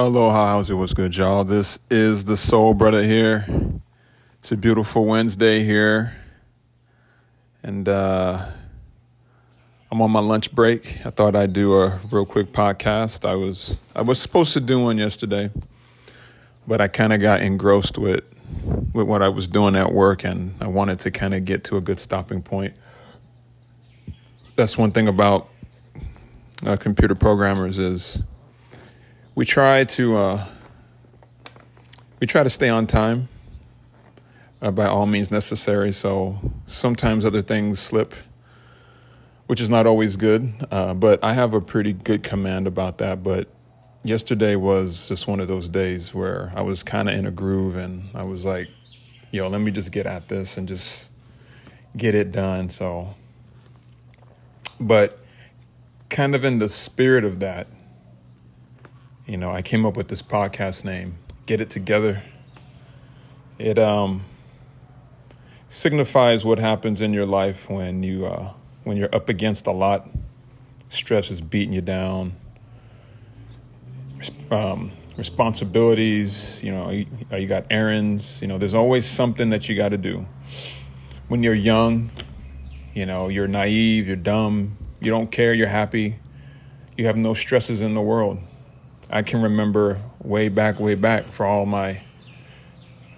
Aloha, how's it? What's good, y'all? This is the Soul Bradda here. It's a beautiful Wednesday here, and uh, I'm on my lunch break. I thought I'd do a real quick podcast. I was I was supposed to do one yesterday, but I kind of got engrossed with with what I was doing at work, and I wanted to kind of get to a good stopping point. That's one thing about uh, computer programmers is we try to uh, we try to stay on time uh, by all means necessary. So sometimes other things slip, which is not always good. Uh, but I have a pretty good command about that. But yesterday was just one of those days where I was kind of in a groove, and I was like, "Yo, let me just get at this and just get it done." So, but kind of in the spirit of that you know, I came up with this podcast name, Get It Together. It um, signifies what happens in your life when you uh, when you're up against a lot, stress is beating you down, um, responsibilities. You know, you, you got errands. You know, there's always something that you got to do. When you're young, you know, you're naive, you're dumb, you don't care, you're happy, you have no stresses in the world I can remember way back, way back for all my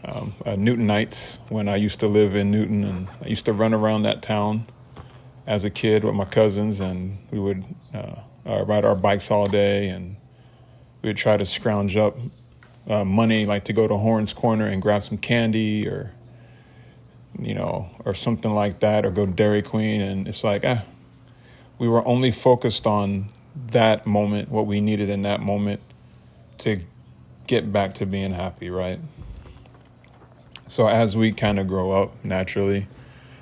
um, uh, Newtonites when I used to live in Newton, and I used to run around that town as a kid with my cousins, and we would uh, uh, ride our bikes all day, and we would try to scrounge up uh, money, like to go to Horns Corner and grab some candy, or you know, or something like that, or go to Dairy Queen, and it's like, ah, we were only focused on that moment, what we needed in that moment to get back to being happy, right? So as we kind of grow up naturally,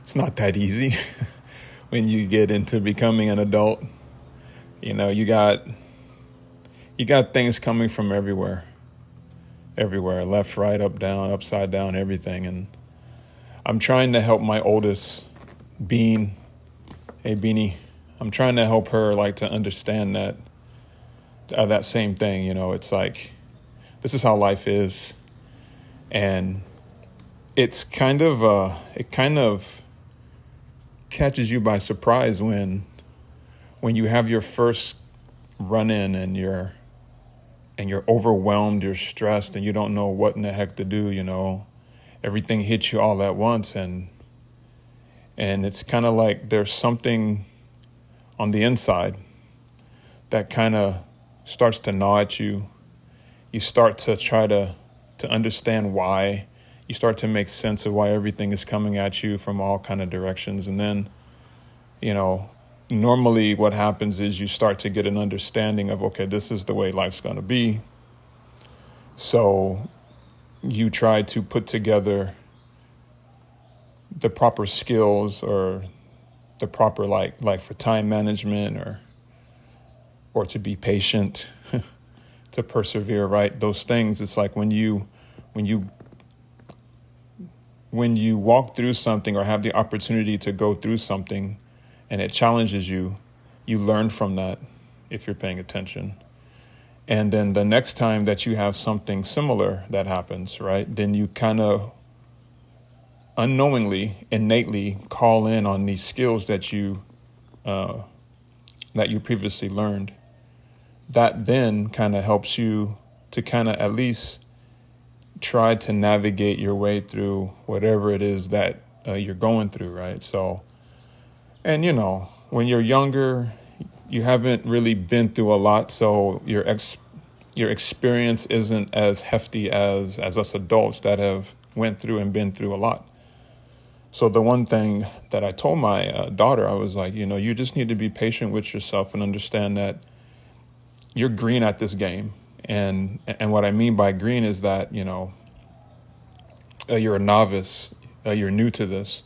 it's not that easy when you get into becoming an adult. You know, you got you got things coming from everywhere. Everywhere, left, right, up, down, upside down, everything and I'm trying to help my oldest Bean, hey Beanie, I'm trying to help her like to understand that uh, that same thing. You know, it's like this is how life is, and it's kind of uh, it kind of catches you by surprise when when you have your first run in and you're and you're overwhelmed, you're stressed, and you don't know what in the heck to do. You know, everything hits you all at once, and and it's kind of like there's something on the inside that kind of starts to gnaw at you. You start to try to to understand why. You start to make sense of why everything is coming at you from all kind of directions, and then, you know, normally what happens is you start to get an understanding of okay, this is the way life's going to be. So, you try to put together the proper skills or the proper like like for time management or or to be patient to persevere right? Those things it's like when you when you when you walk through something or have the opportunity to go through something and it challenges you you learn from that if you're paying attention. And then the next time that you have something similar that happens right then you kind of unknowingly, innately call in on these skills that you uh, that you previously learned. That then kind of helps you to kind of at least try to navigate your way through whatever it is that uh, you're going through, right? So, and you know, when you're younger, you haven't really been through a lot, so your ex your experience isn't as hefty as as us adults that have went through and been through a lot. So the one thing that I told my uh, daughter, I was like, you know, you just need to be patient with yourself and understand that you're green at this game. And and what I mean by green is that you know uh, you're a novice, uh, you're new to this.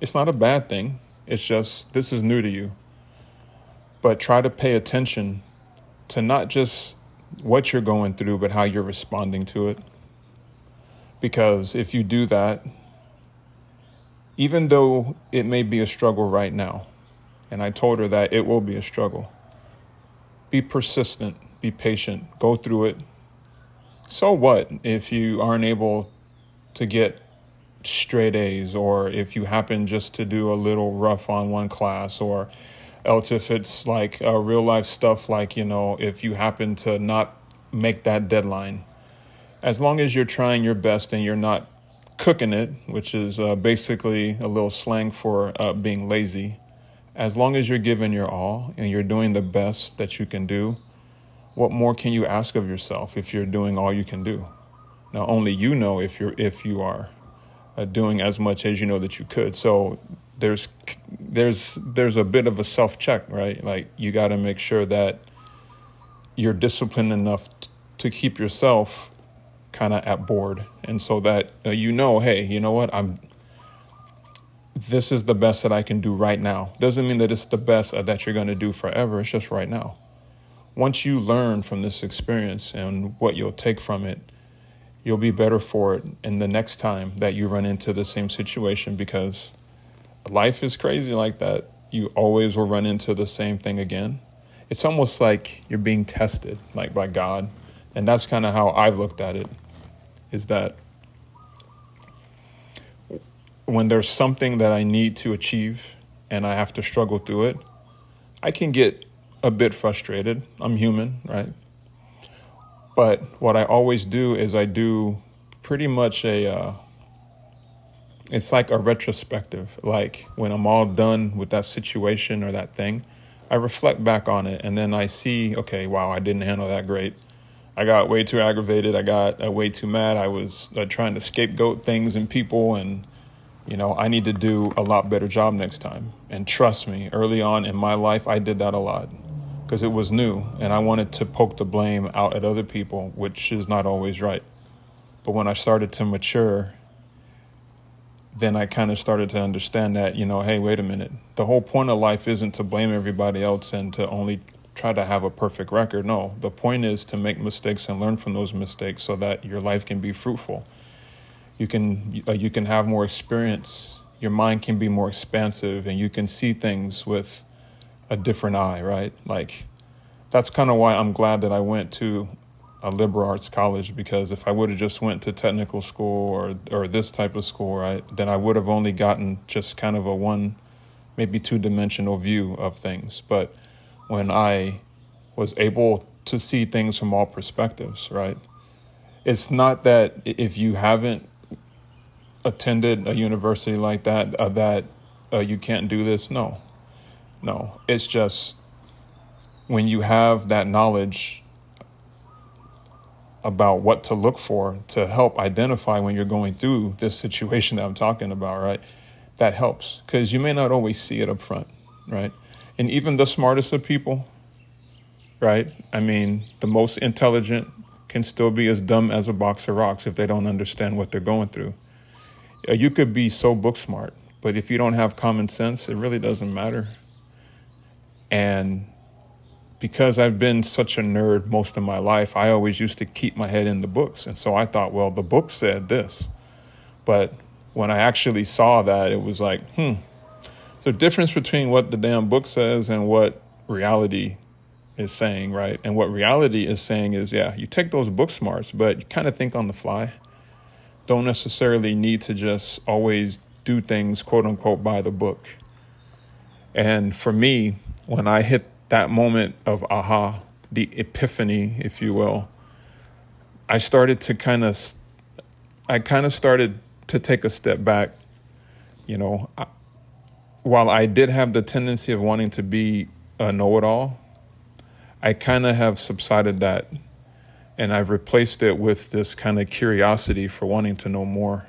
It's not a bad thing. It's just this is new to you. But try to pay attention to not just what you're going through, but how you're responding to it. Because if you do that, even though it may be a struggle right now. And I told her that it will be a struggle. Be persistent, be patient, go through it, so what if you aren't able to get straight A's or if you happen just to do a little rough on one class or else if it's like uh, real life stuff like you know if you happen to not make that deadline as long as you're trying your best and you're not cooking it which is uh, basically a little slang for uh, being lazy. As long as you're giving your all and you're doing the best that you can do what more can you ask of yourself if you're doing all you can do? Now only you know if you're if you are uh, doing as much as you know that you could. So there's there's there's a bit of a self check, right? Like you got to make sure that you're disciplined enough t- to keep yourself kind of at board, and so that uh, you know, hey, you know what, I'm. This is the best that I can do right now. Doesn't mean that it's the best that you're going to do forever. It's just right now. Once you learn from this experience and what you'll take from it, you'll be better for it in the next time that you run into the same situation because life is crazy like that. You always will run into the same thing again. It's almost like you're being tested, like by God. And that's kind of how I've looked at it is that when there's something that I need to achieve and I have to struggle through it, I can get a bit frustrated. I'm human, right? But what I always do is I do pretty much a uh, it's like a retrospective. Like when I'm all done with that situation or that thing, I reflect back on it and then I see, okay, wow, I didn't handle that great. I got way too aggravated. I got uh, way too mad. I was uh, trying to scapegoat things and people, and you know, I need to do a lot better job next time. And trust me, early on in my life, I did that a lot because it was new and I wanted to poke the blame out at other people, which is not always right. But when I started to mature then I kind of started to understand that, you know, hey, wait a minute. The whole point of life isn't to blame everybody else and to only try to have a perfect record. No, the point is to make mistakes and learn from those mistakes so that your life can be fruitful. You can uh, you can have more experience. Your mind can be more expansive and you can see things with a different eye, right? Like that's kind of why I'm glad that I went to a liberal arts college because if I would have just went to technical school or or this type of school, right, then I would have only gotten just kind of a one, maybe two dimensional view of things. But when I was able to see things from all perspectives, right, it's not that if you haven't attended a university like that uh, that uh, you can't do this. No, no, it's just when you have that knowledge about what to look for to help identify when you're going through this situation that I'm talking about, right? That helps because you may not always see it up front, right? And even the smartest of people, right? I mean, the most intelligent can still be as dumb as a box of rocks if they don't understand what they're going through. Uh, you could be so book smart, but if you don't have common sense, it really doesn't matter. And because I've been such a nerd most of my life, I always used to keep my head in the books. And so I thought, well, the book said this. But when I actually saw that, it was like, hmm, the difference between what the damn book says and what reality is saying, right? And what reality is saying is, yeah, you take those book smarts, but you kind of think on the fly. Don't necessarily need to just always do things, quote unquote, by the book. And for me, when I hit that moment of aha, the epiphany, if you will, I started to kind of, I kind of started to take a step back. You know, while I did have the tendency of wanting to be a know it all, I kind of have subsided that and I've replaced it with this kind of curiosity for wanting to know more.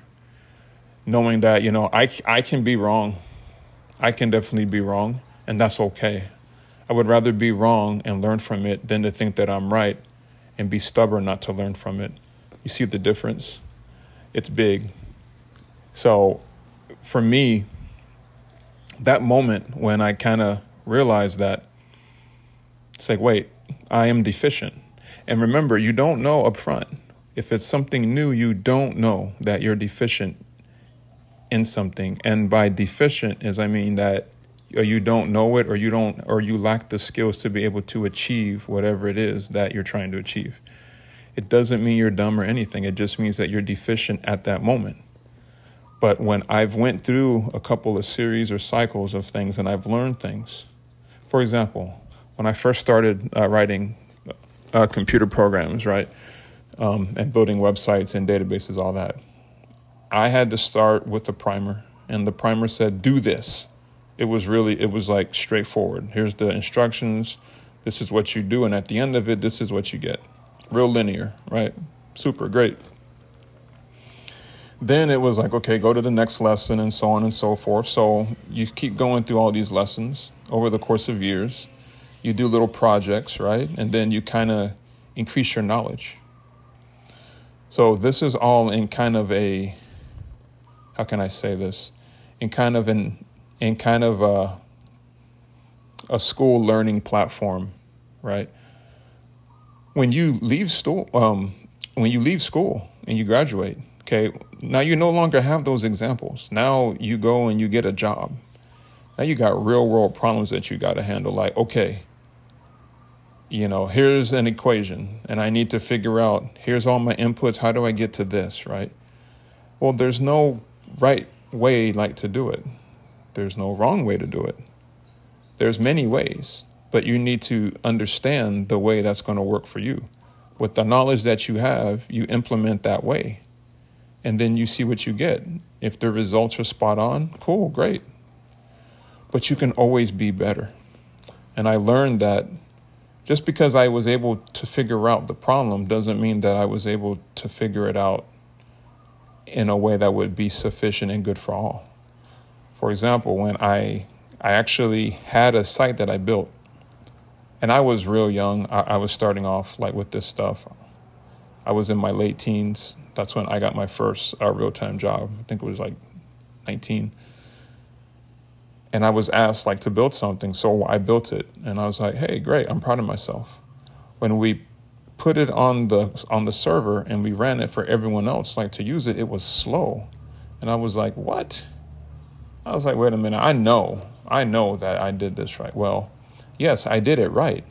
Knowing that, you know, I, I can be wrong. I can definitely be wrong, and that's okay. I would rather be wrong and learn from it than to think that I'm right and be stubborn not to learn from it. You see the difference? It's big. So for me, that moment when I kind of realized that, it's like, wait, I am deficient. And remember, you don't know up front. If it's something new, you don't know that you're deficient in something. And by deficient is I mean that uh, you don't know it or you don't or you lack the skills to be able to achieve whatever it is that you're trying to achieve It doesn't mean you're dumb or anything. It just means that you're deficient at that moment. But when I've went through a couple of series or cycles of things and I've learned things, for example, when I first started uh, writing uh, computer programs, right, um, and building websites and databases, all that, I had to start with the primer, and the primer said, "Do this." It was really, it was like straightforward. Here's the instructions. This is what you do, and at the end of it, this is what you get. Real linear, right? Super great. Then it was like, okay, go to the next lesson, and so on and so forth. So you keep going through all these lessons over the course of years. You do little projects, right? And then you kind of increase your knowledge. So this is all in kind of a how can I say this? In kind of an in kind of a, a school learning platform, right? When you leave school, um, when you leave school and you graduate, okay, now you no longer have those examples. Now you go and you get a job. Now you got real world problems that you got to handle. Like, okay, you know, here's an equation, and I need to figure out here's all my inputs. How do I get to this, right? Well, there's no right way like to do it. There's no wrong way to do it. There's many ways, but you need to understand the way that's going to work for you. With the knowledge that you have, you implement that way. And then you see what you get. If the results are spot on, cool, great. But you can always be better. And I learned that just because I was able to figure out the problem doesn't mean that I was able to figure it out in a way that would be sufficient and good for all. For example, when I I actually had a site that I built, and I was real young. I, I was starting off like with this stuff. I was in my late teens. That's when I got my first uh, real time job. I think it was like 19. And I was asked like to build something, so I built it, and I was like, "Hey, great! I'm proud of myself." When we put it on the on the server and we ran it for everyone else like to use it, it was slow, and I was like, "What?" I was like, wait a minute, I know, I know that I did this right. Well, yes, I did it right.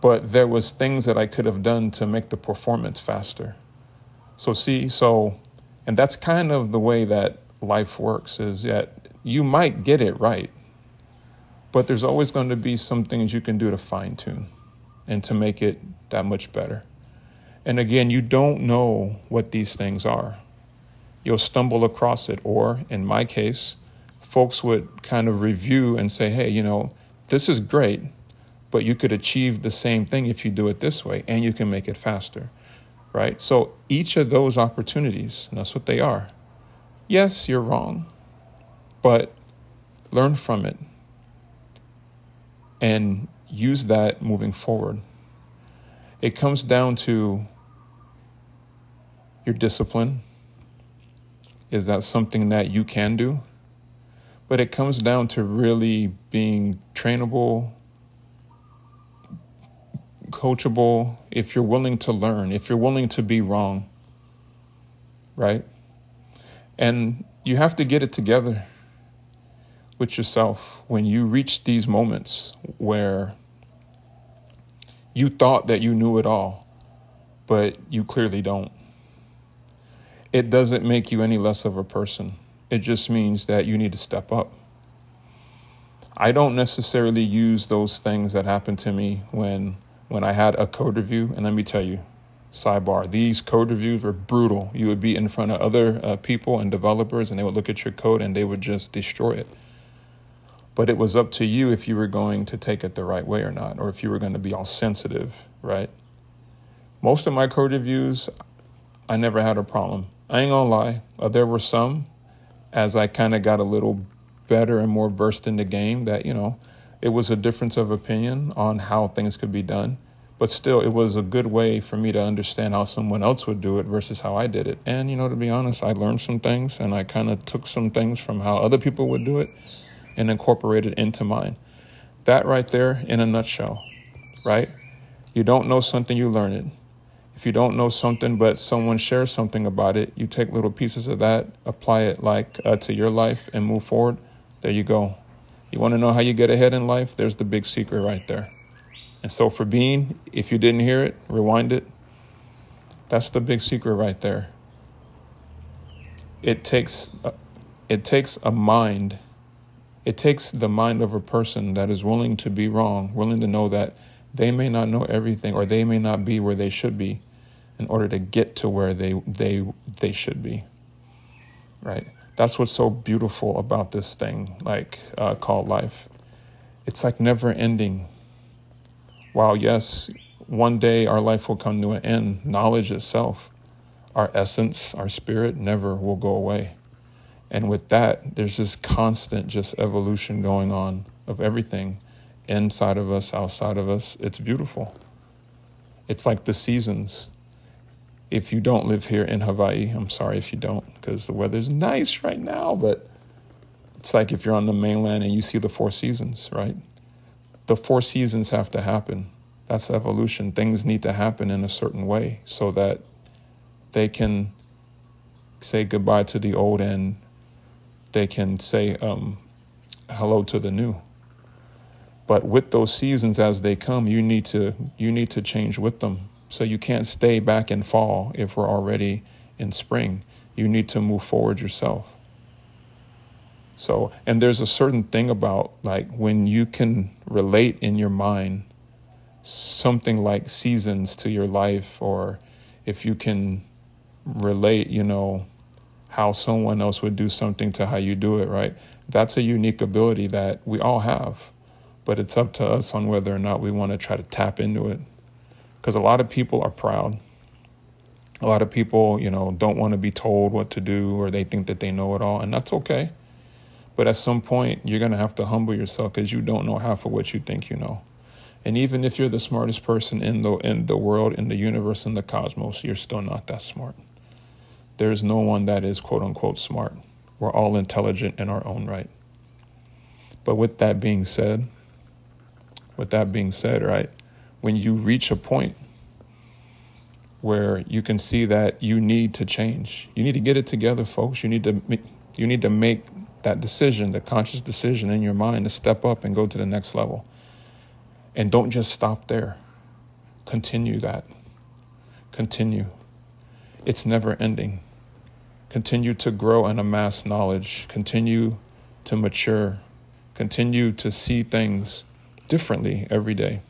But there was things that I could have done to make the performance faster. So see, so and that's kind of the way that life works is that you might get it right, but there's always going to be some things you can do to fine tune and to make it that much better. And again, you don't know what these things are. You'll stumble across it, or in my case, folks would kind of review and say, hey, you know, this is great, but you could achieve the same thing if you do it this way and you can make it faster, right? So each of those opportunities, and that's what they are. Yes, you're wrong, but learn from it and use that moving forward. It comes down to your discipline. Is that something that you can do? But it comes down to really being trainable, coachable, if you're willing to learn, if you're willing to be wrong, right? And you have to get it together with yourself when you reach these moments where you thought that you knew it all, but you clearly don't. It doesn't make you any less of a person. It just means that you need to step up. I don't necessarily use those things that happened to me when when I had a code review. And let me tell you, sidebar, these code reviews were brutal. You would be in front of other uh, people and developers, and they would look at your code and they would just destroy it. But it was up to you if you were going to take it the right way or not, or if you were going to be all sensitive, right? Most of my code reviews, I never had a problem. I ain't gonna lie, uh, there were some as I kind of got a little better and more versed in the game that, you know, it was a difference of opinion on how things could be done. But still, it was a good way for me to understand how someone else would do it versus how I did it. And, you know, to be honest, I learned some things and I kind of took some things from how other people would do it and incorporated into mine. That right there in a nutshell, right? You don't know something, you learn it. If you don't know something, but someone shares something about it, you take little pieces of that, apply it like uh, to your life, and move forward. There you go. You want to know how you get ahead in life? There's the big secret right there. And so for Bean, if you didn't hear it, rewind it. That's the big secret right there. It takes uh, it takes a mind. It takes the mind of a person that is willing to be wrong, willing to know that they may not know everything or they may not be where they should be in order to get to where they they they should be. Right? That's what's so beautiful about this thing like uh, called life. It's like never ending. While yes, one day our life will come to an end, knowledge itself, our essence, our spirit never will go away. And with that, there's this constant just evolution going on of everything inside of us, outside of us. It's beautiful. It's like the seasons. If you don't live here in Hawaii, I'm sorry if you don't, because the weather's nice right now, but it's like if you're on the mainland and you see the four seasons, right? The four seasons have to happen. That's evolution. Things need to happen in a certain way so that they can say goodbye to the old and they can say um, hello to the new. But with those seasons as they come, you need to you need to change with them. So you can't stay back in fall if we're already in spring. You need to move forward yourself. So, and there's a certain thing about like when you can relate in your mind something like seasons to your life, or if you can relate, you know, how someone else would do something to how you do it, right? That's a unique ability that we all have, but it's up to us on whether or not we want to try to tap into it. Because a lot of people are proud. A lot of people, you know, don't want to be told what to do or they think that they know it all, and that's okay. But at some point, you're going to have to humble yourself because you don't know half of what you think you know. And even if you're the smartest person in the in the world, in the universe, in the cosmos, you're still not that smart. There is no one that is quote unquote smart. We're all intelligent in our own right. But with that being said, with that being said, right, when you reach a point where you can see that you need to change, you need to get it together, folks. You need to you need to make that decision, the conscious decision in your mind to step up and go to the next level. And don't just stop there. Continue that. Continue. It's never ending. Continue to grow and amass knowledge. Continue to mature. Continue to see things differently every day.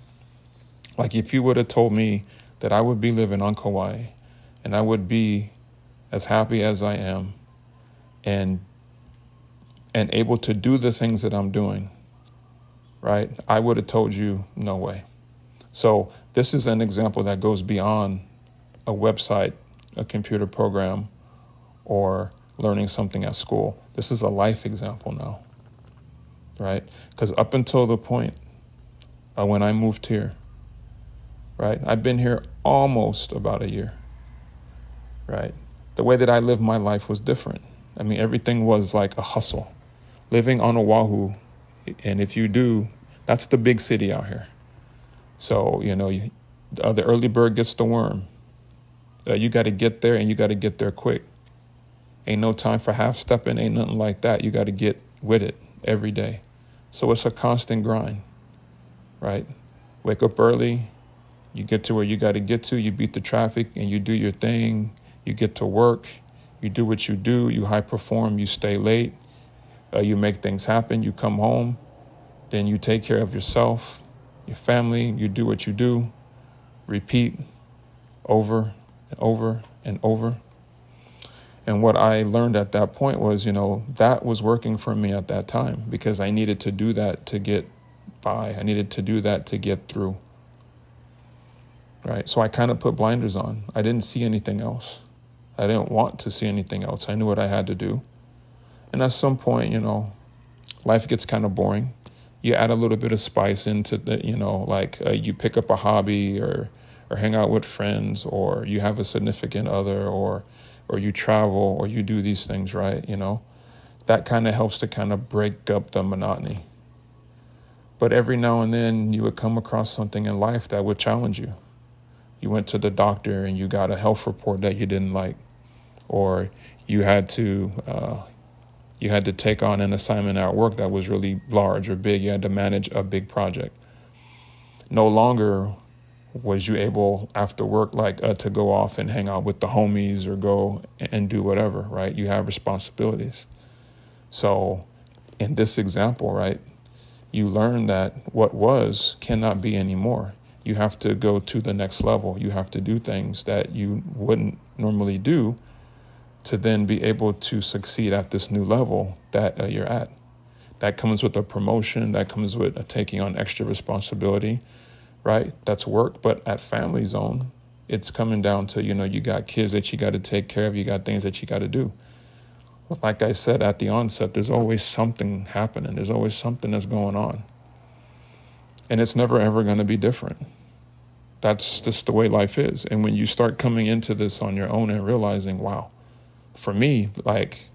Like if you would have told me that I would be living on Kauai and I would be as happy as I am and and able to do the things that I'm doing, right? I would have told you no way. So this is an example that goes beyond a website, a computer program, or learning something at school. This is a life example now, right? Because up until the point uh, when I moved here, right, I've been here almost about a year, right? The way that I lived my life was different. I mean, everything was like a hustle. Living on Oahu, and if you do, that's the big city out here. So, you know, you, uh, the early bird gets the worm. Uh, you got to get there and you got to get there quick. Ain't no time for half stepping, ain't nothing like that. You got to get with it every day. So it's a constant grind, right? Wake up early, you get to where you got to get to, you beat the traffic, and you do your thing. You get to work, you do what you do, you high perform, you stay late, uh, you make things happen, you come home, then you take care of yourself, your family, you do what you do, repeat over and over and over. And what I learned at that point was, you know, that was working for me at that time because I needed to do that to get by. I needed to do that to get through. Right? So I kind of put blinders on. I didn't see anything else. I didn't want to see anything else. I knew what I had to do. And at some point, you know, life gets kind of boring. You add a little bit of spice into the, you know, like uh, you pick up a hobby or or hang out with friends or you have a significant other or or you travel or you do these things, right? You know, that kind of helps to kind of break up the monotony. But every now and then you would come across something in life that would challenge you. You went to the doctor and you got a health report that you didn't like, or you had to uh, you had to take on an assignment at work that was really large or big. You had to manage a big project. No longer was you able after work like uh, to go off and hang out with the homies or go and do whatever right you have responsibilities so in this example right you learn that what was cannot be anymore you have to go to the next level you have to do things that you wouldn't normally do to then be able to succeed at this new level that uh, you're at that comes with a promotion that comes with a taking on extra responsibility right? That's work. But at family zone, it's coming down to, you know, you got kids that you got to take care of, you got things that you got to do. Like I said at the onset, there's always something happening, there's always something that's going on. And it's never ever going to be different. That's just the way life is. And when you start coming into this on your own and realizing, wow, for me, like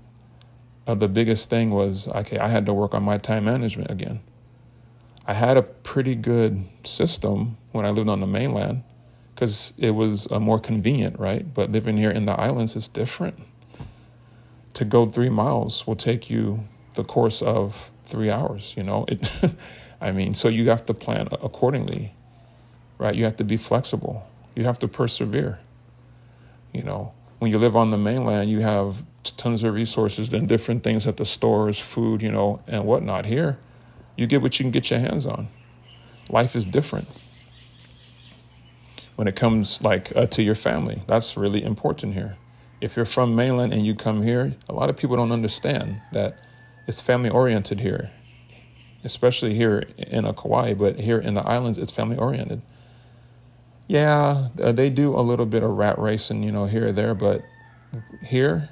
uh, the biggest thing was, okay, I had to work on my time management again. I had a pretty good system when I lived on the mainland because it was uh, more convenient, right? But living here in the islands is different. To go three miles will take you the course of three hours, you know? It, I mean, so you have to plan accordingly, right? You have to be flexible, you have to persevere. You know, when you live on the mainland, you have tons of resources and different things at the stores, food, you know, and whatnot. Here, you get what you can get your hands on. Life is different. When it comes like uh, to your family, that's really important here. If you're from mainland and you come here, a lot of people don't understand that it's family oriented here, especially here in Kauai, but here in the islands, it's family oriented. Yeah, uh, they do a little bit of rat racing, you know, here or there, but here,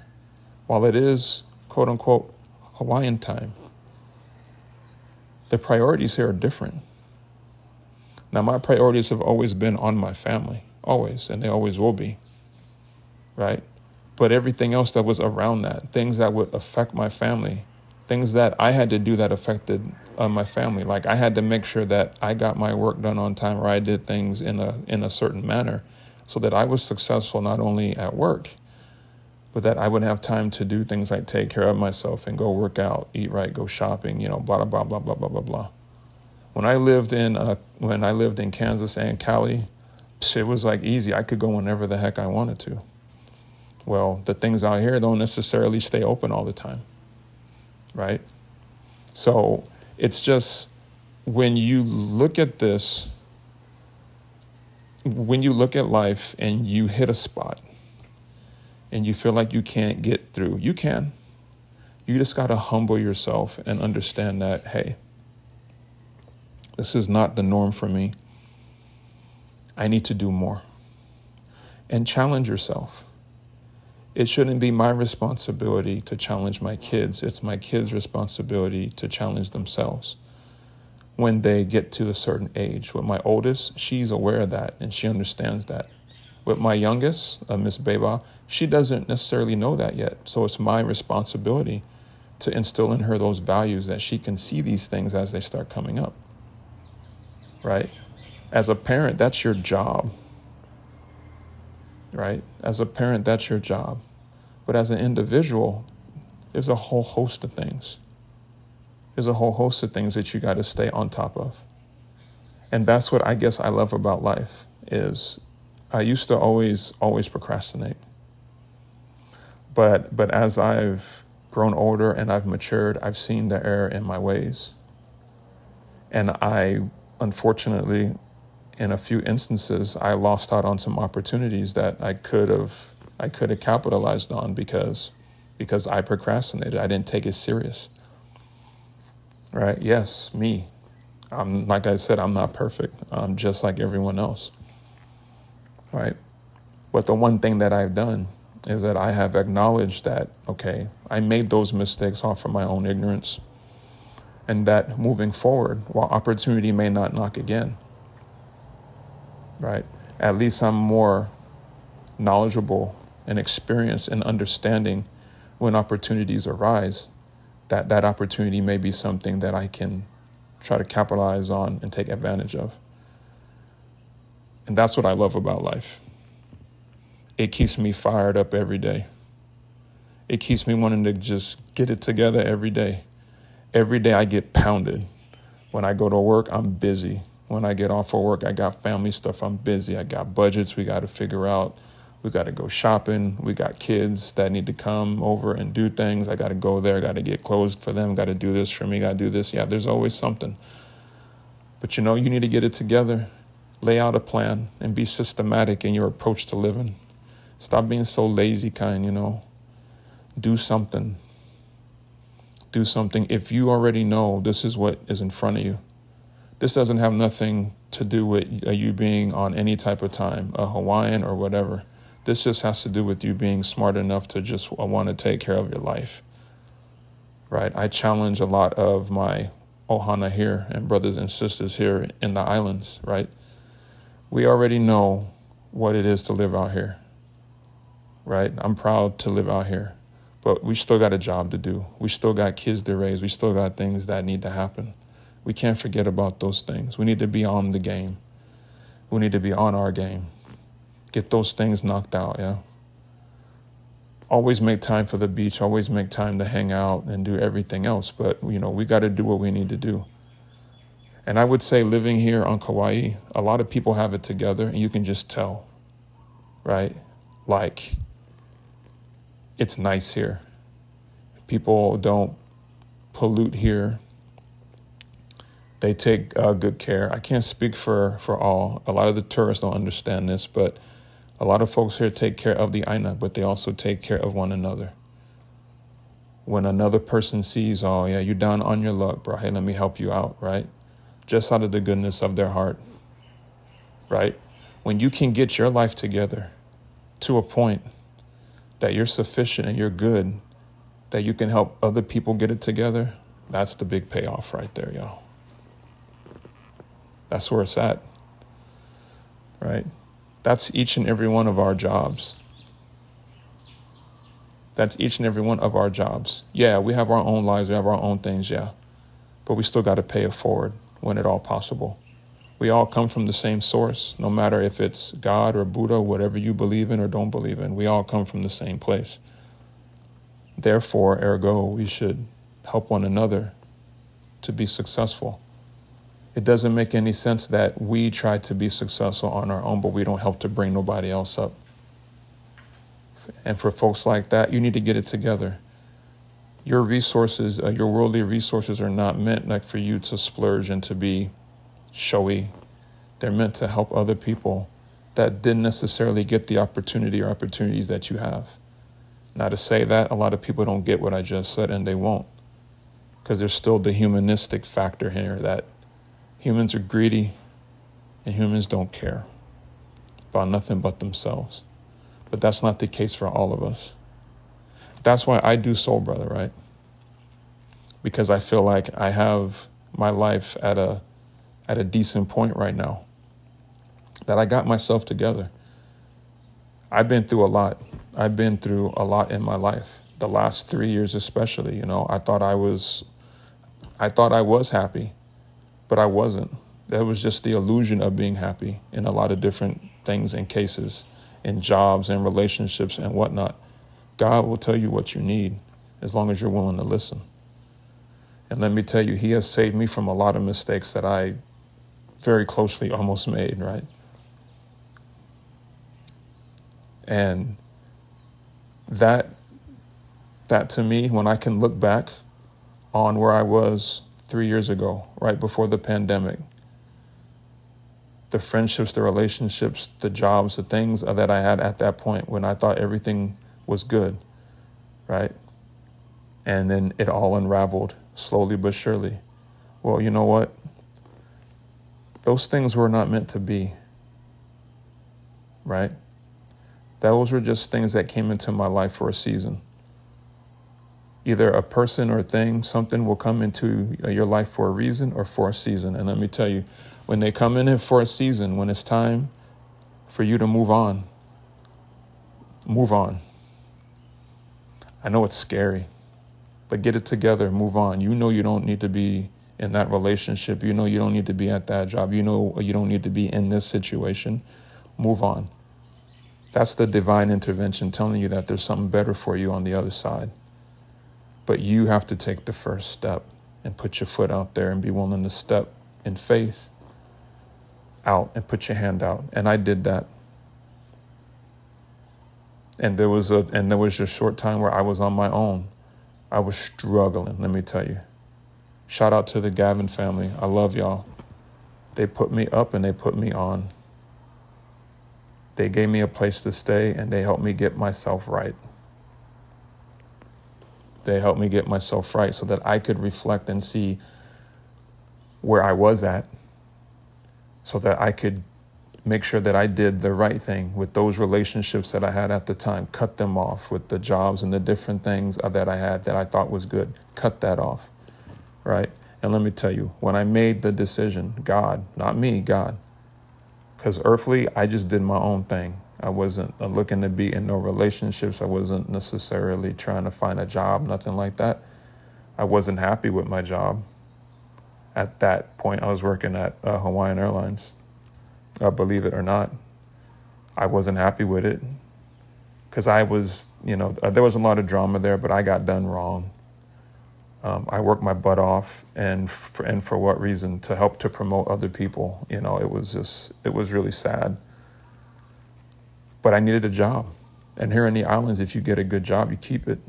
while it is quote unquote Hawaiian time, the priorities here are different. Now, my priorities have always been on my family, always, and they always will be, right? But everything else that was around that, things that would affect my family, things that I had to do that affected uh, my family. Like I had to make sure that I got my work done on time, or I did things in a in a certain manner, so that I was successful not only at work, but that I would have time to do things like take care of myself and go work out, eat right, go shopping, you know, blah blah blah blah blah blah blah. When I lived in uh, when I lived in Kansas and Cali, it was like easy. I could go whenever the heck I wanted to. Well, the things out here don't necessarily stay open all the time, right? So it's just when you look at this, when you look at life and you hit a spot and you feel like you can't get through, you can. You just got to humble yourself and understand that, hey, this is not the norm for me. I need to do more. And challenge yourself. It shouldn't be my responsibility to challenge my kids. It's my kids' responsibility to challenge themselves when they get to a certain age. With my oldest, she's aware of that and she understands that. With my youngest, uh, Miss Beba, she doesn't necessarily know that yet. So it's my responsibility to instill in her those values that she can see these things as they start coming up. Right? As a parent, that's your job. Right? As a parent, that's your job. But as an individual, there's a whole host of things. There's a whole host of things that you got to stay on top of. And that's what I guess I love about life is I used to always always procrastinate. But but as I've grown older and I've matured, I've seen the error in my ways. And I unfortunately in a few instances I lost out on some opportunities that I could have I could have capitalized on because because I procrastinated. I didn't take it serious. Right? Yes, me. I'm like I said, I'm not perfect. I'm just like everyone else right? But the one thing that I've done is that I have acknowledged that, okay, I made those mistakes off of my own ignorance. And that moving forward, while opportunity may not knock again, right? At least I'm more knowledgeable and experienced in understanding when opportunities arise, that that opportunity may be something that I can try to capitalize on and take advantage of. And that's what I love about life. It keeps me fired up every day. It keeps me wanting to just get it together every day. Every day I get pounded. When I go to work, I'm busy. When I get off of work, I got family stuff. I'm busy. I got budgets we got to figure out. We got to go shopping. We got kids that need to come over and do things. I got to go there. Got to get clothes for them. Got to do this for me. Got to do this. Yeah, there's always something. But you know, you need to get it together. Lay out a plan and be systematic in your approach to living. Stop being so lazy, kind, you know. Do something. Do something. If you already know this is what is in front of you, this doesn't have nothing to do with uh, you being on any type of time, a Hawaiian or whatever. This just has to do with you being smart enough to just want to take care of your life. Right? I challenge a lot of my ohana here and brothers and sisters here in the islands, right? We already know what it is to live out here. Right? I'm proud to live out here. But we still got a job to do. We still got kids to raise. We still got things that need to happen. We can't forget about those things. We need to be on the game. We need to be on our game. Get those things knocked out, yeah? Always make time for the beach, always make time to hang out and do everything else, but you know, we got to do what we need to do. And I would say living here on Kauai, a lot of people have it together and you can just tell. Right? Like it's nice here. People don't pollute here they take uh, good care. I can't speak for, for all. A lot of the tourists don't understand this, but a lot of folks here take care of the Aina, but they also take care of one another. When another person sees, oh, yeah, you're down on your luck, bro. Hey, let me help you out, right? Just out of the goodness of their heart, right? When you can get your life together to a point that you're sufficient and you're good, that you can help other people get it together, that's the big payoff right there, y'all. That's where it's at. Right? That's each and every one of our jobs. That's each and every one of our jobs. Yeah, we have our own lives, we have our own things, yeah. But we still got to pay it forward when at all possible. We all come from the same source, no matter if it's God or Buddha, whatever you believe in or don't believe in. We all come from the same place. Therefore, ergo, we should help one another to be successful it doesn't make any sense that we try to be successful on our own, but we don't help to bring nobody else up. And for folks like that, you need to get it together. Your resources, uh, your worldly resources, are not meant like for you to splurge and to be showy. They're meant to help other people that didn't necessarily get the opportunity or opportunities that you have. Now, to say that, a lot of people don't get what I just said, and they won't, because there's still the humanistic factor here that Humans are greedy, and humans don't care about nothing but themselves. But that's not the case for all of us. That's why I do Soul Bradda, right? Because I feel like I have my life at a at a decent point right now. That I got myself together. I've been through a lot. I've been through a lot in my life. The last 3 years especially, you know, I thought I was I thought I was happy but I wasn't. That was just the illusion of being happy in a lot of different things and cases, in jobs and relationships and whatnot. God will tell you what you need as long as you're willing to listen. And let me tell you, He has saved me from a lot of mistakes that I very closely almost made, right? And that that to me, when I can look back on where I was three years ago, right before the pandemic. The friendships, the relationships, the jobs, the things that I had at that point when I thought everything was good, right? And then it all unraveled slowly but surely. Well, you know what? Those things were not meant to be, right? Those were just things that came into my life for a season either a person or thing, something will come into uh, your life for a reason or for a season. And let me tell you, when they come in for a season, when it's time for you to move on, move on. I know it's scary, but get it together, move on. You know you don't need to be in that relationship. You know you don't need to be at that job. You know you don't need to be in this situation. Move on. That's the divine intervention telling you that there's something better for you on the other side. But you have to take the first step and put your foot out there and be willing to step in faith out and put your hand out. And I did that. And there was a and there was a short time where I was on my own. I was struggling, let me tell you. Shout out to the Gavin family. I love y'all. They put me up and they put me on. They gave me a place to stay and they helped me get myself right. They helped me get myself right so that I could reflect and see where I was at so that I could make sure that I did the right thing with those relationships that I had at the time, cut them off with the jobs and the different things that I had that I thought was good, cut that off, right? And let me tell you, when I made the decision, God, not me, God, because earthly, I just did my own thing. I wasn't uh, looking to be in no relationships. I wasn't necessarily trying to find a job, nothing like that. I wasn't happy with my job. At that point, I was working at uh, Hawaiian Airlines. Uh, believe it or not, I wasn't happy with it because I was, you know, uh, there was a lot of drama there, but I got done wrong. Um, I worked my butt off, and for, and for what reason? To help to promote other people. You know, it was just it was really sad. But I needed a job, and here in the islands, if you get a good job, you keep it.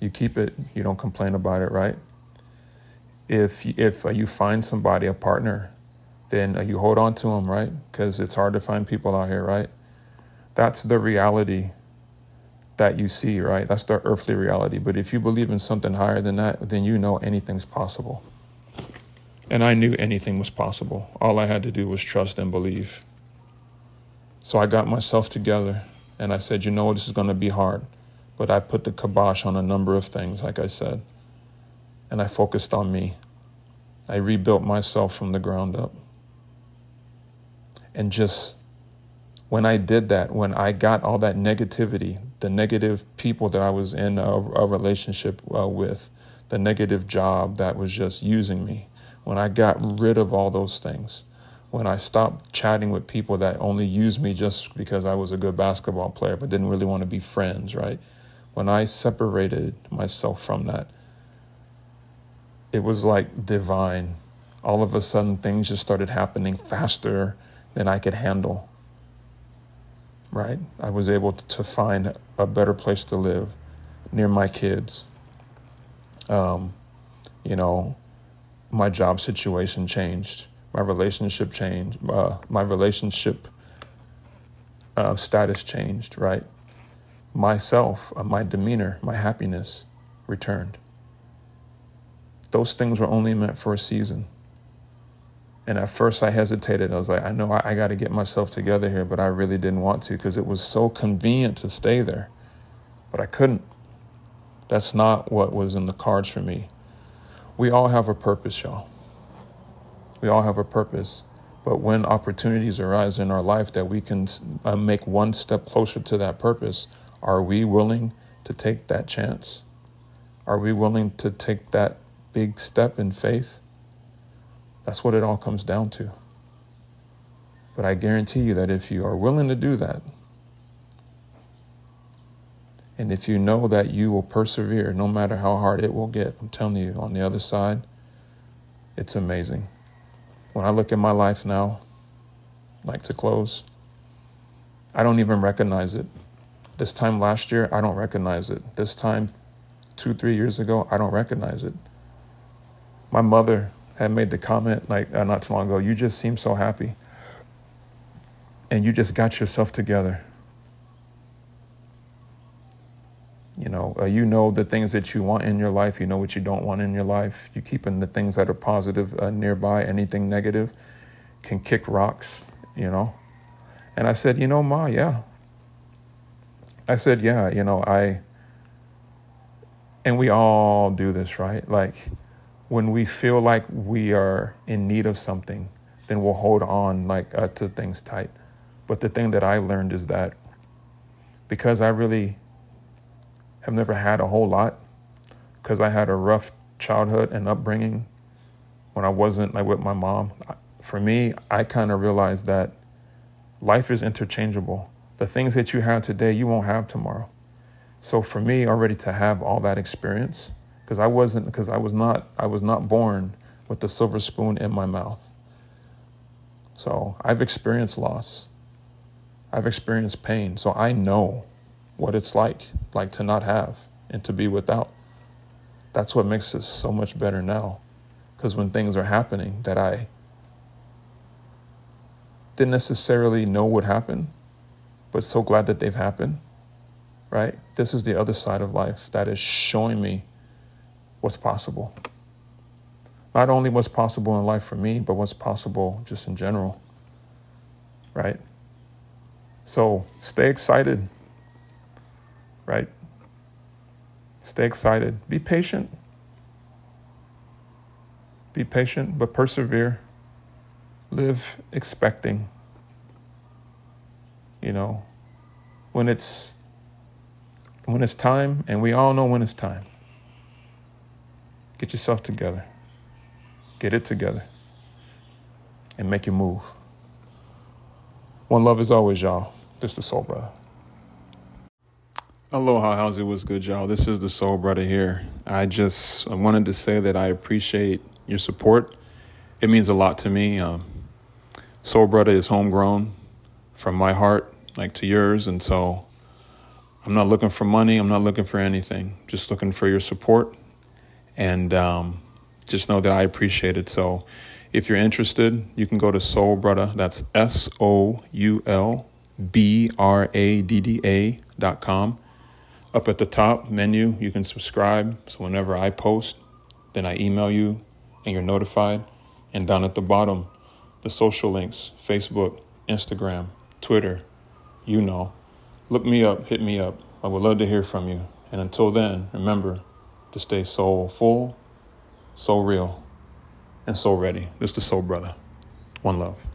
You keep it. You don't complain about it, right? If if you find somebody a partner, then you hold on to them, right? Because it's hard to find people out here, right? That's the reality that you see, right? That's the earthly reality. But if you believe in something higher than that, then you know anything's possible. And I knew anything was possible. All I had to do was trust and believe. So I got myself together and I said, you know, this is going to be hard. But I put the kibosh on a number of things, like I said. And I focused on me. I rebuilt myself from the ground up. And just when I did that, when I got all that negativity, the negative people that I was in a, a relationship uh, with, the negative job that was just using me, when I got rid of all those things, when I stopped chatting with people that only used me just because I was a good basketball player but didn't really want to be friends, right? When I separated myself from that, it was like divine. All of a sudden, things just started happening faster than I could handle right? I was able to find a better place to live near my kids. Um, you know, my job situation changed, my relationship changed, uh, my relationship uh, status changed, right? Myself, uh, my demeanor, my happiness returned. Those things were only meant for a season. And at first I hesitated. I was like, I know I, I got to get myself together here, but I really didn't want to because it was so convenient to stay there. But I couldn't. That's not what was in the cards for me. We all have a purpose, y'all. We all have a purpose. But when opportunities arise in our life that we can uh, make one step closer to that purpose, are we willing to take that chance? Are we willing to take that big step in faith? That's what it all comes down to. But I guarantee you that if you are willing to do that, and if you know that you will persevere no matter how hard it will get, I'm telling you, on the other side, it's amazing. When I look at my life now, like to close, I don't even recognize it. This time last year, I don't recognize it. This time, two, three years ago, I don't recognize it. My mother had made the comment like uh, not too long ago, you just seem so happy. And you just got yourself together. You know, uh, you know the things that you want in your life. You know what you don't want in your life. You keeping the things that are positive uh, nearby. Anything negative can kick rocks. You know, and I said, you know, Ma, yeah. I said, yeah. You know, I. And we all do this, right? Like, when we feel like we are in need of something, then we'll hold on like uh, to things tight. But the thing that I learned is that because I really have never had a whole lot, because I had a rough childhood and upbringing when I wasn't like with my mom, for me, I kind of realized that life is interchangeable. The things that you have today, you won't have tomorrow. So for me, already to have all that experience, because I wasn't because I was not I was not born with the silver spoon in my mouth. So I've experienced loss. I've experienced pain. So I know what it's like, like to not have and to be without. That's what makes it so much better now. Because when things are happening that I didn't necessarily know would happen, but so glad that they've happened, right? This is the other side of life that is showing me what's possible. Not only what's possible in life for me, but what's possible just in general, right? So stay excited, right? Stay excited. Be patient. Be patient, but persevere. Live expecting. You know, when it's when it's time, and we all know when it's time. Get yourself together. Get it together. And make your move. One love is always, y'all. This the Soul Bradda. Aloha, how's it? What's good, y'all? This is the Soul Bradda here. I just I wanted to say that I appreciate your support. It means a lot to me. Um, Soul Bradda is homegrown from my heart, like to yours, and so I'm not looking for money. I'm not looking for anything. Just looking for your support, and um, just know that I appreciate it. So, if you're interested, you can go to Soul Bradda. That's S O U L B R A D D A dot com. Up at the top menu, you can subscribe. So whenever I post, then I email you and you're notified. And down at the bottom, the social links Facebook, Instagram, Twitter, you know. Look me up, hit me up. I would love to hear from you. And until then, remember to stay soul full, so real, and so ready. This is the Soul Bradda. One love.